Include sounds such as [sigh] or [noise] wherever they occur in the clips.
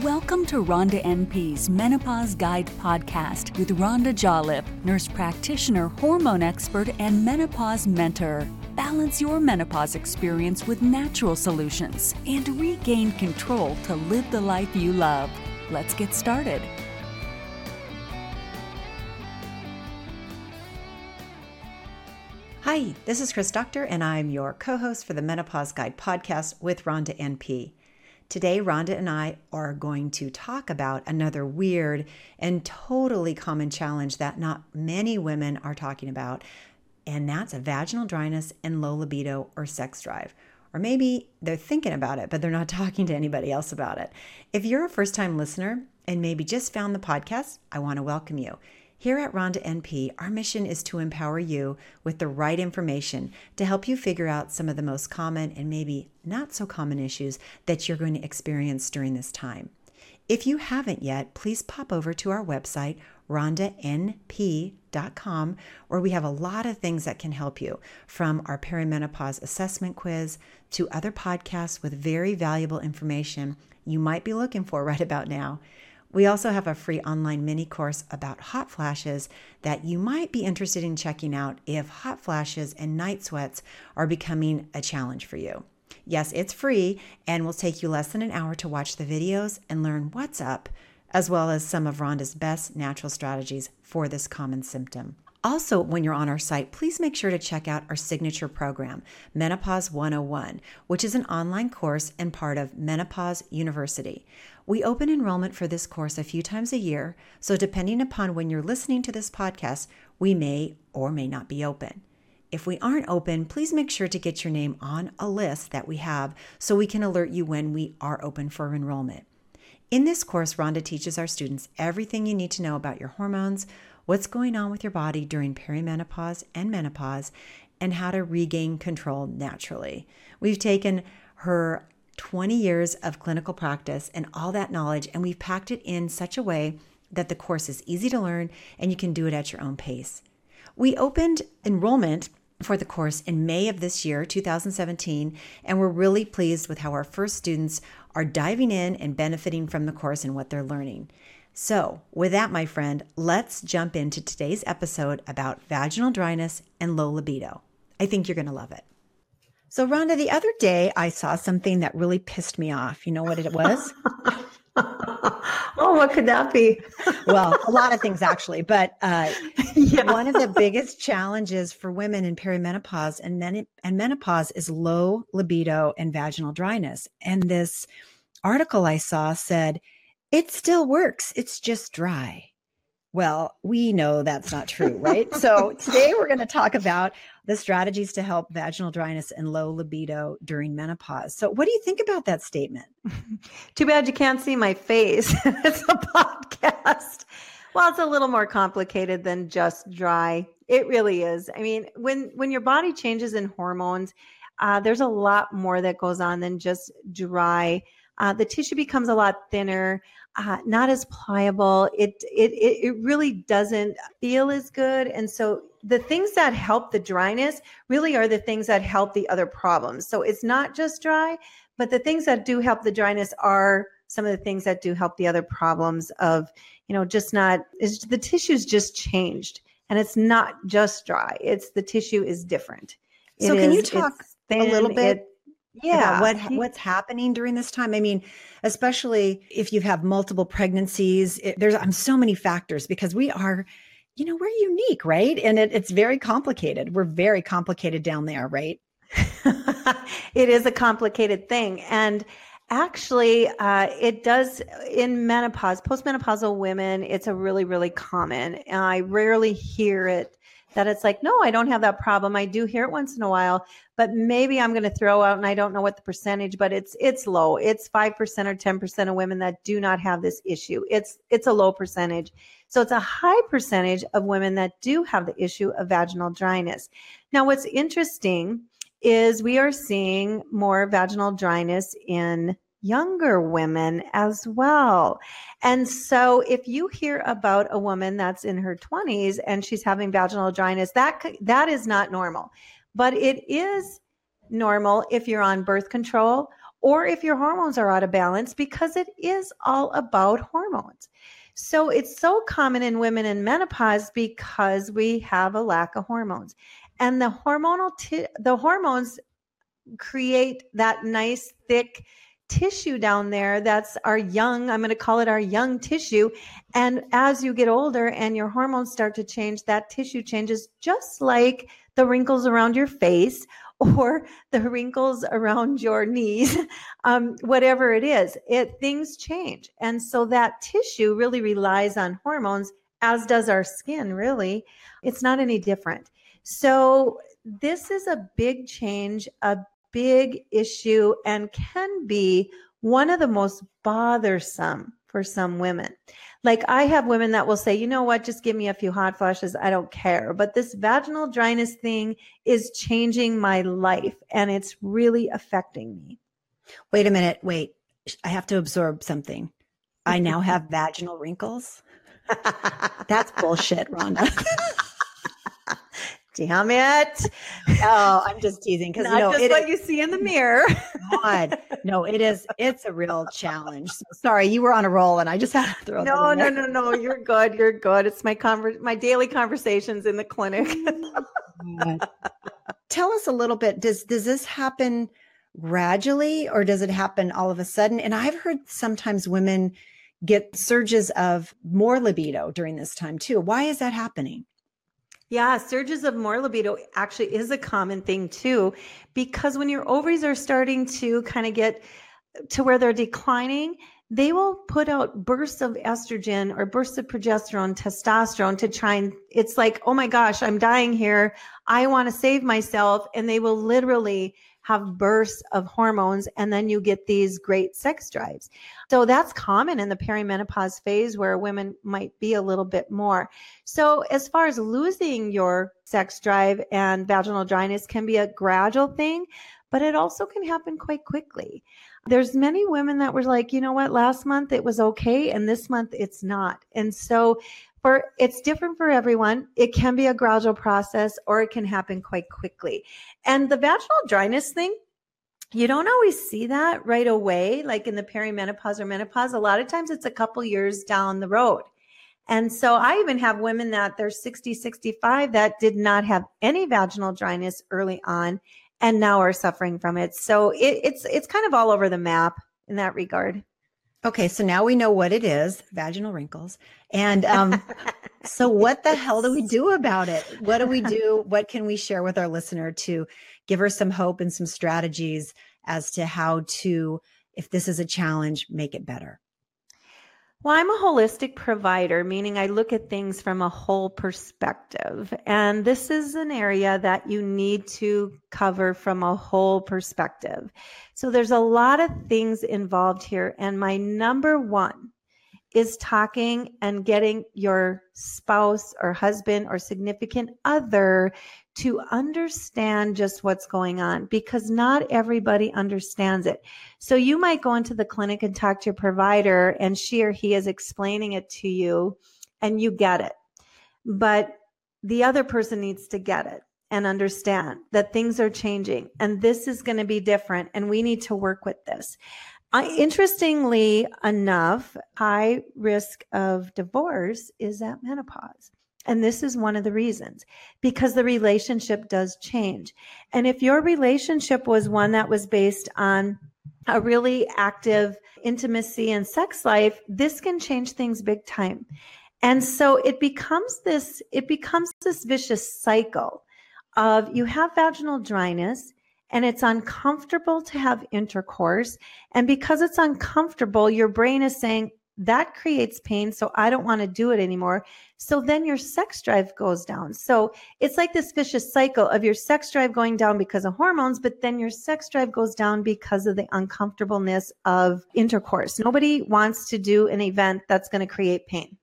Welcome to Rhonda NP's Menopause Guide podcast with Rhonda Jolliffe, nurse practitioner, hormone expert, and menopause mentor. Balance your menopause experience with natural solutions and regain control to live the life you love. Let's get started. Hi, this is Chris Doctor, and I'm your co host for the Menopause Guide podcast with Rhonda NP. Today, Rhonda and I are going to talk about another weird and totally common challenge that not many women are talking about, and that's vaginal dryness and low libido or sex drive. Or maybe they're thinking about it, but they're not [laughs] talking to anybody else about it. If you're a first time listener and maybe just found the podcast, I want to welcome you. Here at Rhonda NP, our mission is to empower you with the right information to help you figure out some of the most common and maybe not so common issues that you're going to experience during this time. If you haven't yet, please pop over to our website, rhondanp.com, where we have a lot of things that can help you from our perimenopause assessment quiz to other podcasts with very valuable information you might be looking for [laughs] right about now. We also have a free online mini course about hot flashes that you might be interested in checking out if hot flashes and night sweats are becoming a challenge for you. Yes, it's free and will take you less than an hour to watch the videos and learn what's up, as well as some of Rhonda's best natural strategies for this common symptom. Also, when you're on our site, please make sure to check out our signature program, Menopause 101, which is an online course and part of Menopause University. We open enrollment for this course a few times a year, so depending upon when you're listening to this podcast, we may or may not be open. If we aren't open, please make sure to get your name on a list that we have so we can alert you when we are open for enrollment. In this course, Rhonda teaches our students everything you need to know about your hormones what's going on with your body during perimenopause and menopause, and how to regain control naturally. We've taken her 20 years of clinical practice and all that knowledge, and we've packed it in such a way that the course is easy to learn and you can do it at your own pace. We opened enrollment for the course in May of this year, 2017, and we're really pleased with how our first students are diving in and benefiting from the course and what they're learning. So, with that, my friend, let's jump into today's episode about vaginal dryness and low libido. I think you're going to love it. So, Rhonda, the other day I saw something that really pissed me off. You know what it was? [laughs] oh, what could that be? well, a lot of things actually, but uh, [laughs] yeah. one of the biggest challenges for women in perimenopause and, men- and menopause is low libido and vaginal dryness. And this article I saw said it still works. It's just dry. Well, we know that's not true, right? [laughs] so today we're going to talk about the strategies to help vaginal dryness and low libido during menopause. So, what do you think about that statement? [laughs] Too bad you can't see my face. [laughs] it's a podcast. Well, it's a little more complicated than just dry. It really is. I mean, when when your body changes in hormones, uh, there's a lot more that goes on than just dry. Uh, the tissue becomes a lot thinner uh, not as pliable. It, it it really doesn't feel as good, and so the things that help the dryness really are the things that help the other problems. So it's not just dry, but the things that do help the dryness are some of the things that do help the other problems of you know just not is the tissue's just changed and it's not just dry it's the tissue is different so it can is, you talk thin, a little bit it, yeah. what what's happening during this time. I mean especially if you have multiple pregnancies it, there's i'm so many factors because we are you know we're unique right? And it, it's very complicated. We're very complicated down there right? [laughs] It is a complicated thing. And actually uh, it does in menopause postmenopausal women it's a really really common. And i rarely hear it that it's like, no, I don't have that problem. I do hear it once in a while, but maybe I'm going to throw out, and I don't know what the percentage, but it's it's low. It's five percent or ten percent of women that do not have this issue. It's it's a low percentage. So it's a high percentage of women that do have the issue of vaginal dryness. Now, what's interesting is we are seeing more vaginal dryness in younger women as well. And so if you hear about a woman that's in her 20s and she's having vaginal dryness, that that is not normal. But it is normal if you're on birth control or if your hormones are out of balance, because it is all about hormones. So it's so common in women in menopause because we have a lack of hormones. And the hormonal t- the hormones create that nice thick tissue down there. That's our young i'm going to call it our young tissue. And as you get older and your hormones start to change that tissue changes just like the wrinkles around your face [laughs] or the wrinkles around your knees [laughs] um, whatever it is it things change. And so that tissue really relies on hormones as does our skin really. It's not any different. So this is a big change a big issue and can be one of the most bothersome for some women. Like I have women that will say, you know what, just give me a few hot flashes. I don't care. But this vaginal dryness thing is changing my life and it's really affecting me. Wait a minute. Wait. I have to absorb something. I now [laughs] have vaginal wrinkles. That's bullshit, Rhonda. [laughs] Damn it. Oh, I'm just teasing because know just it what is, you see in the mirror. [laughs] God, no, it is. It's a real challenge. So, sorry, you were on a roll, and I just had to throw. No, no, no, no. You're good. You're good. It's my conver- my daily conversations in the clinic. [laughs] Tell us a little bit. Does does this happen gradually, or does it happen all of a sudden? And I've heard sometimes women get surges of more libido during this time too. Why is that happening? Yeah, surges of more libido actually is a common thing too, because when your ovaries are starting to kind of get to where they're declining, they will put out bursts of estrogen or bursts of progesterone, testosterone to try and it's like, oh my gosh, I'm dying here. I want to save myself. And they will literally have bursts of hormones and then you get these great sex drives. So that's common in the perimenopause phase where women might be a little bit more. So as far as losing your sex drive and vaginal dryness can be a gradual thing, but it also can happen quite quickly. There's many women that were like, you know what, last month it was okay and this month it's not. And so for it's different for everyone. It can be a gradual process or it can happen quite quickly. And the vaginal dryness thing, you don't always see that right away, like in the perimenopause or menopause. A lot of times it's a couple years down the road. And so I even have women that they're 60, 65 that did not have any vaginal dryness early on and now are suffering from it. So it, it's it's kind of all over the map in that regard. Okay, so now we know what it is vaginal wrinkles. And um, so, what the hell do we do about it? What do we [laughs] do? What can we share with our listener to give her some hope and some strategies as to how to, if this is a challenge, make it better? Well, I'm a holistic provider, meaning I look at things from a whole perspective. And this is an area that you need to cover from a whole perspective. So there's a lot of things involved here. And my number one is talking and getting your spouse or husband or significant other to understand just what's going on because not everybody understands it. So you might go into the clinic and talk to your provider and she or he is explaining it to you and you get it. But the other person needs to get it and understand that things are changing and this is going to be different and we need to work with this. I, interestingly enough, high risk of divorce is at menopause. And this is one of the reasons because the relationship does change. And if your relationship was one that was based on a really active intimacy and sex life, this can change things big time. And so it becomes this, it becomes this vicious cycle of you have vaginal dryness and it's uncomfortable to have intercourse. And because it's uncomfortable, your brain is saying, that creates pain. So I don't want to do it anymore. So then your sex drive goes down. So it's like this vicious cycle of your sex drive going down because of hormones, but then your sex drive goes down because of the uncomfortableness of intercourse. Nobody wants to do an event that's going to create pain.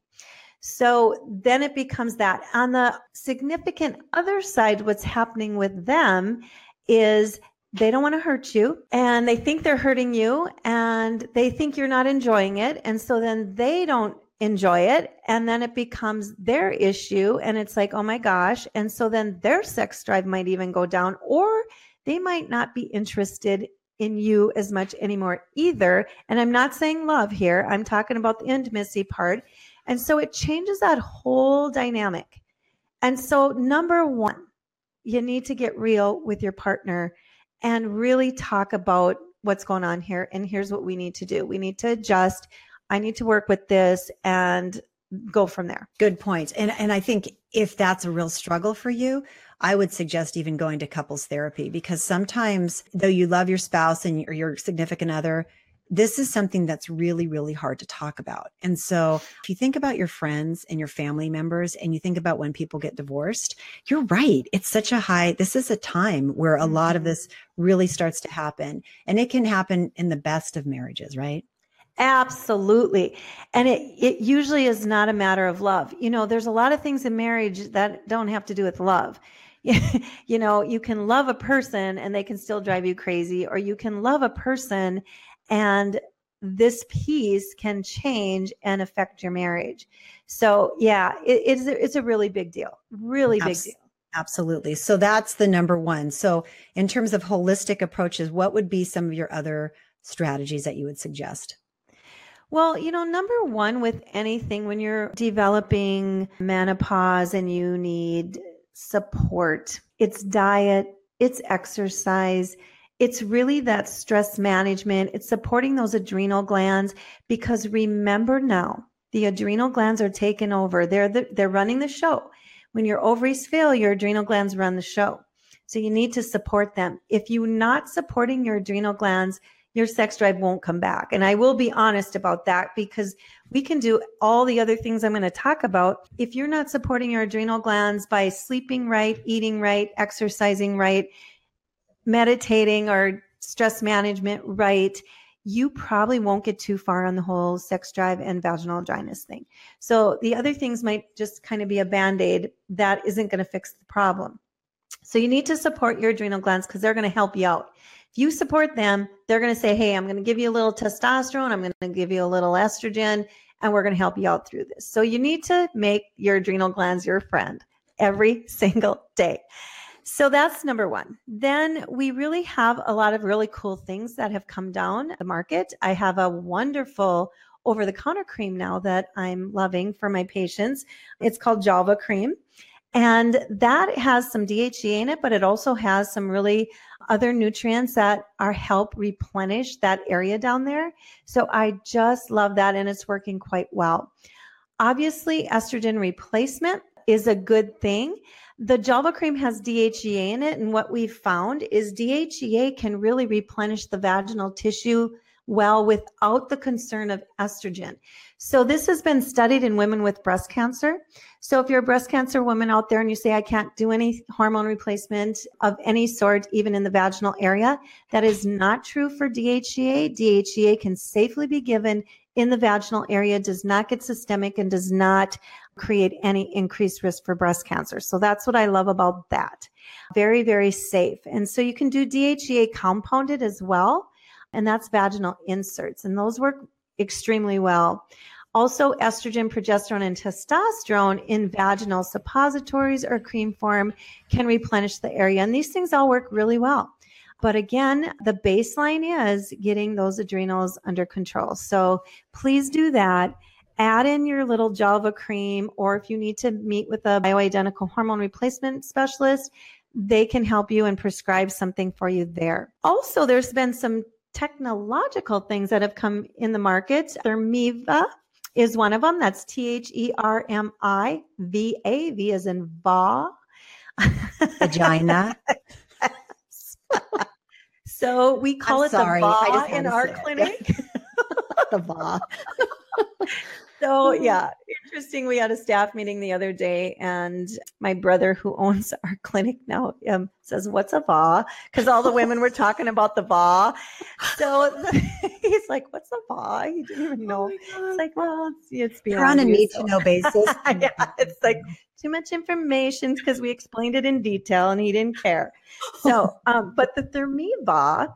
So then it becomes that. On the significant other side, what's happening with them is they don't want to hurt you and they think they're hurting you and they think you're not enjoying it. And so then they don't enjoy it. And then it becomes their issue. And it's like, oh my gosh. And so then their sex drive might even go down or they might not be interested in you as much anymore either. And I'm not saying love here, I'm talking about the intimacy part. And so it changes that whole dynamic. And so, number one, you need to get real with your partner and really talk about what's going on here. And here's what we need to do we need to adjust. I need to work with this and go from there. Good point. And and I think if that's a real struggle for you, I would suggest even going to couples therapy because sometimes though you love your spouse and your, your significant other, this is something that's really, really hard to talk about. And so if you think about your friends and your family members and you think about when people get divorced, you're right. It's such a high, this is a time where a lot of mm-hmm. this really starts to happen. And it can happen in the best of marriages, right? Absolutely. And it, it usually is not a matter of love. You know, there's a lot of things in marriage that don't have to do with love. [laughs] you know, you can love a person and they can still drive you crazy, or you can love a person and this piece can change and affect your marriage. So, yeah, it, it's, a, it's a really big deal. Really big deal. Absolutely. So, that's the number one. So, in terms of holistic approaches, what would be some of your other strategies that you would suggest? Well, you know, number one with anything when you're developing menopause and you need support, it's diet, it's exercise, it's really that stress management. It's supporting those adrenal glands because remember now, the adrenal glands are taken over. They're the, they're running the show. When your ovaries fail, your adrenal glands run the show. So you need to support them. If you're not supporting your adrenal glands, your sex drive won't come back. And I will be honest about that because we can do all the other things I'm going to talk about. If you're not supporting your adrenal glands by sleeping right, eating right, exercising right, meditating or stress management right, you probably won't get too far on the whole sex drive and vaginal dryness thing. So the other things might just kind of be a band aid that isn't going to fix the problem. So you need to support your adrenal glands because they're going to help you out. If you support them, they're going to say, Hey, I'm going to give you a little testosterone, I'm going to give you a little estrogen, and we're going to help you out through this. So you need to make your adrenal glands your friend every [laughs] single day. So that's number one. Then we really have a lot of really cool things that have come down the market. I have a wonderful over the counter cream now that I'm loving for my patients. It's called Julva cream. And that has some DHEA in it, but it also has some really other nutrients that are help replenish that area down there. So I just love that and it's working quite well. Obviously, estrogen replacement is a good thing. The Julva cream has DHEA in it, and what we've found is DHEA can really replenish the vaginal tissue well without the concern of estrogen. So this has been studied in women with breast cancer. So if you're a breast cancer woman out there and you say I can't do any hormone replacement of any sort even in the vaginal area, that is not true for DHEA. DHEA can safely be given in the vaginal area, does not get systemic and does not create any increased risk for breast cancer. So that's what I love about that. Very, very safe. And so you can do DHEA compounded as well. And that's vaginal inserts. And those work extremely well. Also, estrogen, progesterone, and testosterone in vaginal suppositories or cream form can replenish the area. And these things all work really well. But again, the baseline is getting those adrenals under control. So please do that add in your little Julva cream, or if you need to meet with a bioidentical hormone replacement specialist, they can help you and prescribe something for you there. Also, there's been some technological things that have come in the market. Thermiva is one of them. That's T H E R M I V A. V is in va. [laughs] Vagina. [laughs] so we call I'm it sorry, [laughs] the va in our clinic. the va. So yeah, interesting. We had a staff meeting the other day, and my brother, who owns our [laughs] clinic now, um, says, "What's a va?" Because all the women were [laughs] talking about the va. So [laughs] he's like, "What's a va?" He didn't even know. Oh it's like, well, it's, it's beyond. You're on a need to know basis. yeah, it's like too much information because we explained it in detail, and he didn't care. So, um, but the Thermiva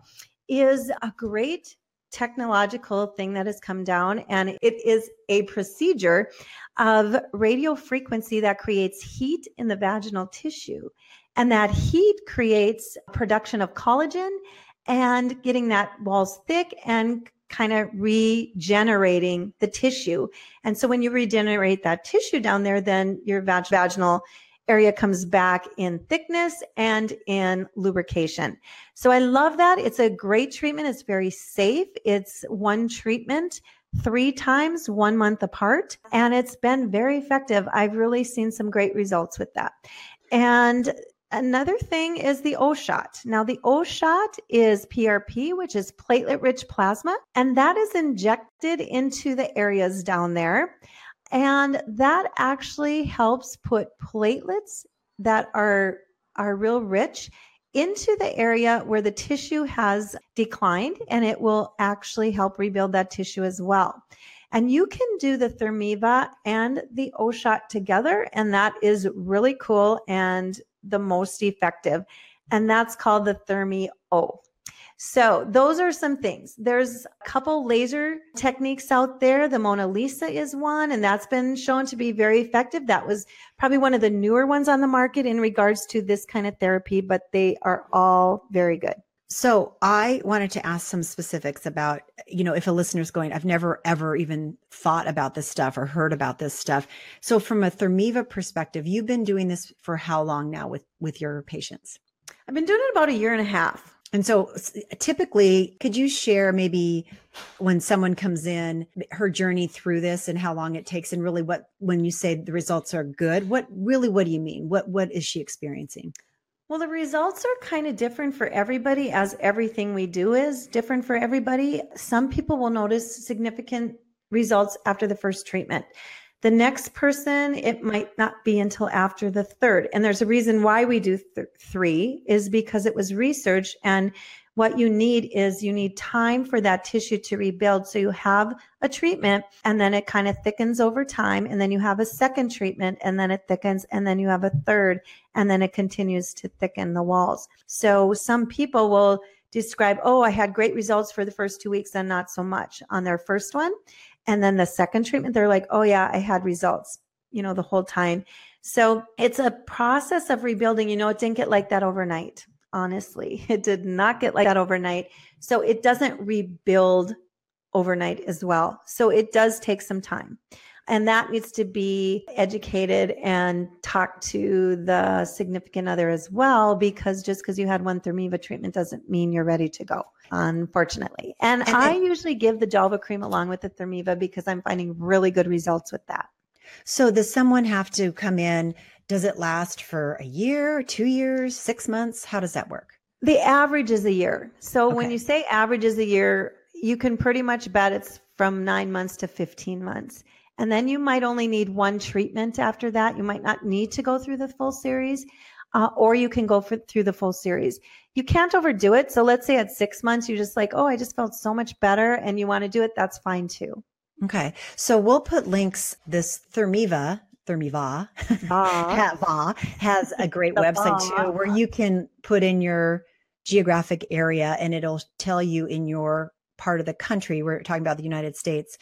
is a great technological thing that has come down, and it is a procedure of radio frequency that creates heat in the vaginal tissue. And that heat creates production of collagen and getting that walls thick and kind of regenerating the tissue. And so when you regenerate that tissue down there, then your vag- vaginal area comes back in thickness and in lubrication. So I love that. It's a great treatment. It's very safe. It's one treatment three times, one month apart, and it's been very effective. I've really seen some great results with that. And Another thing is the O shot. Now, the O shot is PRP, which is platelet rich plasma, and that is injected into the areas down there. And that actually helps put platelets that are, are real rich into the area where the tissue has declined, and it will actually help rebuild that tissue as well. And you can do the Thermiva and the O shot together, and that is really cool and the most effective. And that's called the Thermi O. So those are some things. There's a couple laser techniques out there. The Mona Lisa is one, and that's been shown to be very effective. That was probably one of the newer ones on the market in regards to this kind of therapy, but they are all very good. So I wanted to ask some specifics about, you know, if a listener's going, I've never ever even thought about this stuff or heard about this stuff. So from a Thermiva perspective, you've been doing this for how long now with with your patients? I've been doing it about a year and a half. And so typically, could you share maybe when someone comes in, her journey through this and how long it takes and really what when you say the results are good, what really what do you mean? What what is she experiencing? Well, the results are kind of different for everybody, as everything we do is different for everybody. Some people will notice significant results after the first treatment. The next person, it might not be until after the third. And there's a reason why we do th- three, is because it was research and what you need is you need time for that tissue to rebuild. So you have a treatment and then it kind of thickens over time. And then you have a second treatment and then it thickens. And then you have a third and then it continues to thicken the walls. So some people will describe, oh, I had great results for the first two weeks and not so much on their first one. And then the second treatment, they're like, oh, yeah, I had results, you know, the whole time. So it's a process of rebuilding. You know, it didn't get like that overnight honestly. [laughs] It did not get like that overnight. So it doesn't rebuild overnight as well. So it does take some time. And that needs to be educated and talked to the significant other as well, because just because you had one Thermiva treatment doesn't mean you're ready to go, unfortunately. And, and I usually give the Julva cream along with the Thermiva because I'm finding really good results with that. So does someone have to come in does it last for a year, two years, six months? How does that work? The average is a year. So okay. when you say average is a year, you can pretty much bet it's from nine months to 15 months. And then you might only need one treatment after that. You might not need to go through the full series, uh, or you can go for, through the full series. You can't overdo it. So let's say at six months, you're just like, oh, I just felt so much better and you want to do it. That's fine too. Okay. So we'll put links, this Thermiva Thermiva [laughs] Va has a great [laughs] website too, where you can put in your geographic area and it'll tell you in your part of the country. We're talking about the United States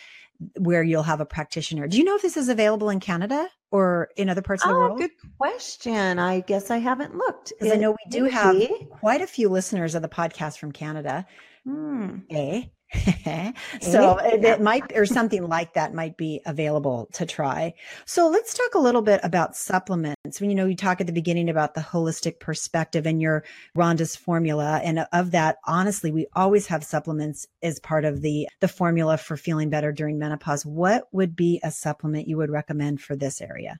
where you'll have a practitioner. Do you know if this is available in Canada or in other parts of the oh, world? Good question. I guess I haven't looked. Because I know we do have quite a few listeners of the podcast from Canada. Hmm. Eh? [laughs] so eh? it, it, might or something like that might be available to try. So let's talk a little bit about supplements. When you know you talk at the beginning about the holistic perspective and your Rhonda's formula and of that honestly we always have supplements as part of the the formula for feeling better during menopause. What would be a supplement you would recommend for this area?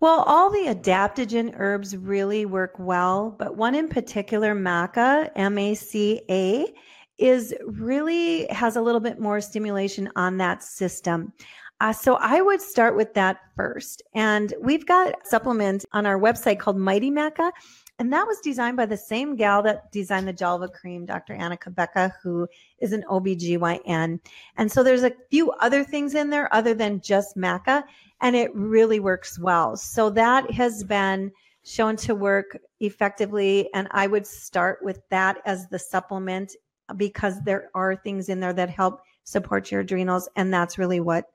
Well, all the adaptogen herbs really work well, but one in particular, maca, M A C A, is really has a little bit more stimulation on that system. Uh, so I would start with that first. And we've got supplements on our website called Mighty Maca. And that was designed by the same gal that designed the Julva cream, Dr. Anna Cabeca, who is an OBGYN. And so there's a few other things in there other than just maca, and it really works well. So that has been shown to work effectively. And I would start with that as the supplement because there are things in there that help support your adrenals. And that's really what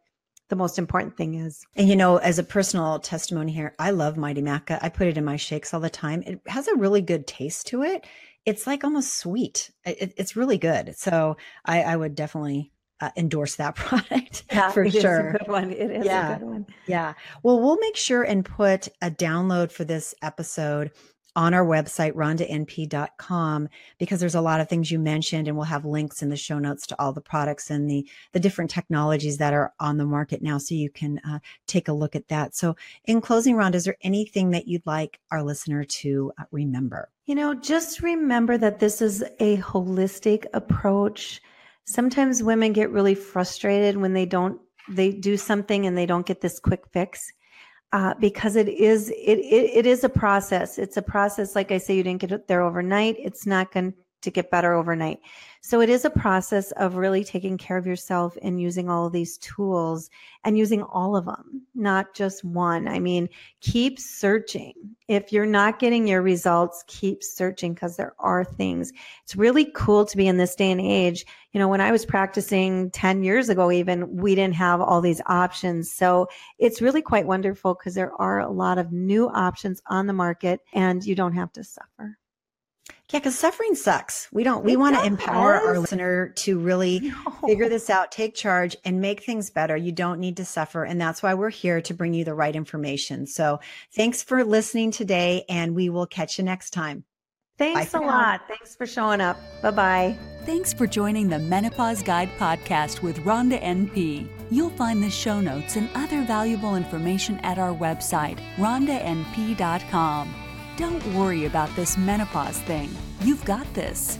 the most important thing is. And you know, as a personal testimony here, I love Mighty Maca. I put it in my shakes all the time. It has a really good taste to it. It's like almost sweet. It, it's really good. So I, I would definitely uh, endorse that [laughs] product yeah, for sure. good one. It is yeah. a good one. Yeah. Well, we'll make sure and put a download for this episode on our website, rhondanp.com, because there's a lot of things you mentioned, and we'll have links in the show notes to all the products and the, the different technologies that are on the market now. So you can uh, take a look at that. So, in closing, Rhonda, is there anything that you'd like our listener to uh, remember? You know, just remember that this is a holistic approach. Sometimes women get really frustrated when they don't, they do something and they don't get this quick fix uh, because it is it, it it is a process. It's a process. Like I say, you didn't get there overnight. It's not going to get better overnight. So it is a process of really taking care of yourself and using all of these tools and using all of them, not just one. I mean, keep searching. If you're not getting your results, keep searching because there are things. It's really cool to be in this day and age. You know, when I was practicing 10 years ago, even we didn't have all these options. So it's really quite wonderful because there are a lot of new options on the market and you don't have to suffer. Yeah, because suffering sucks. We don't, we it want to empower our listener to really [laughs] no. figure this out, take charge, and make things better. You don't need to suffer. And that's why we're here to bring you the right information. So thanks for listening today, and we will catch you next time. Thanks a lot. Thanks for showing up. Bye bye. Thanks for joining the Menopause Guide podcast with Rhonda NP. You'll find the show notes and other valuable information at our website, rhondanp.com. Don't worry about this menopause thing. You've got this.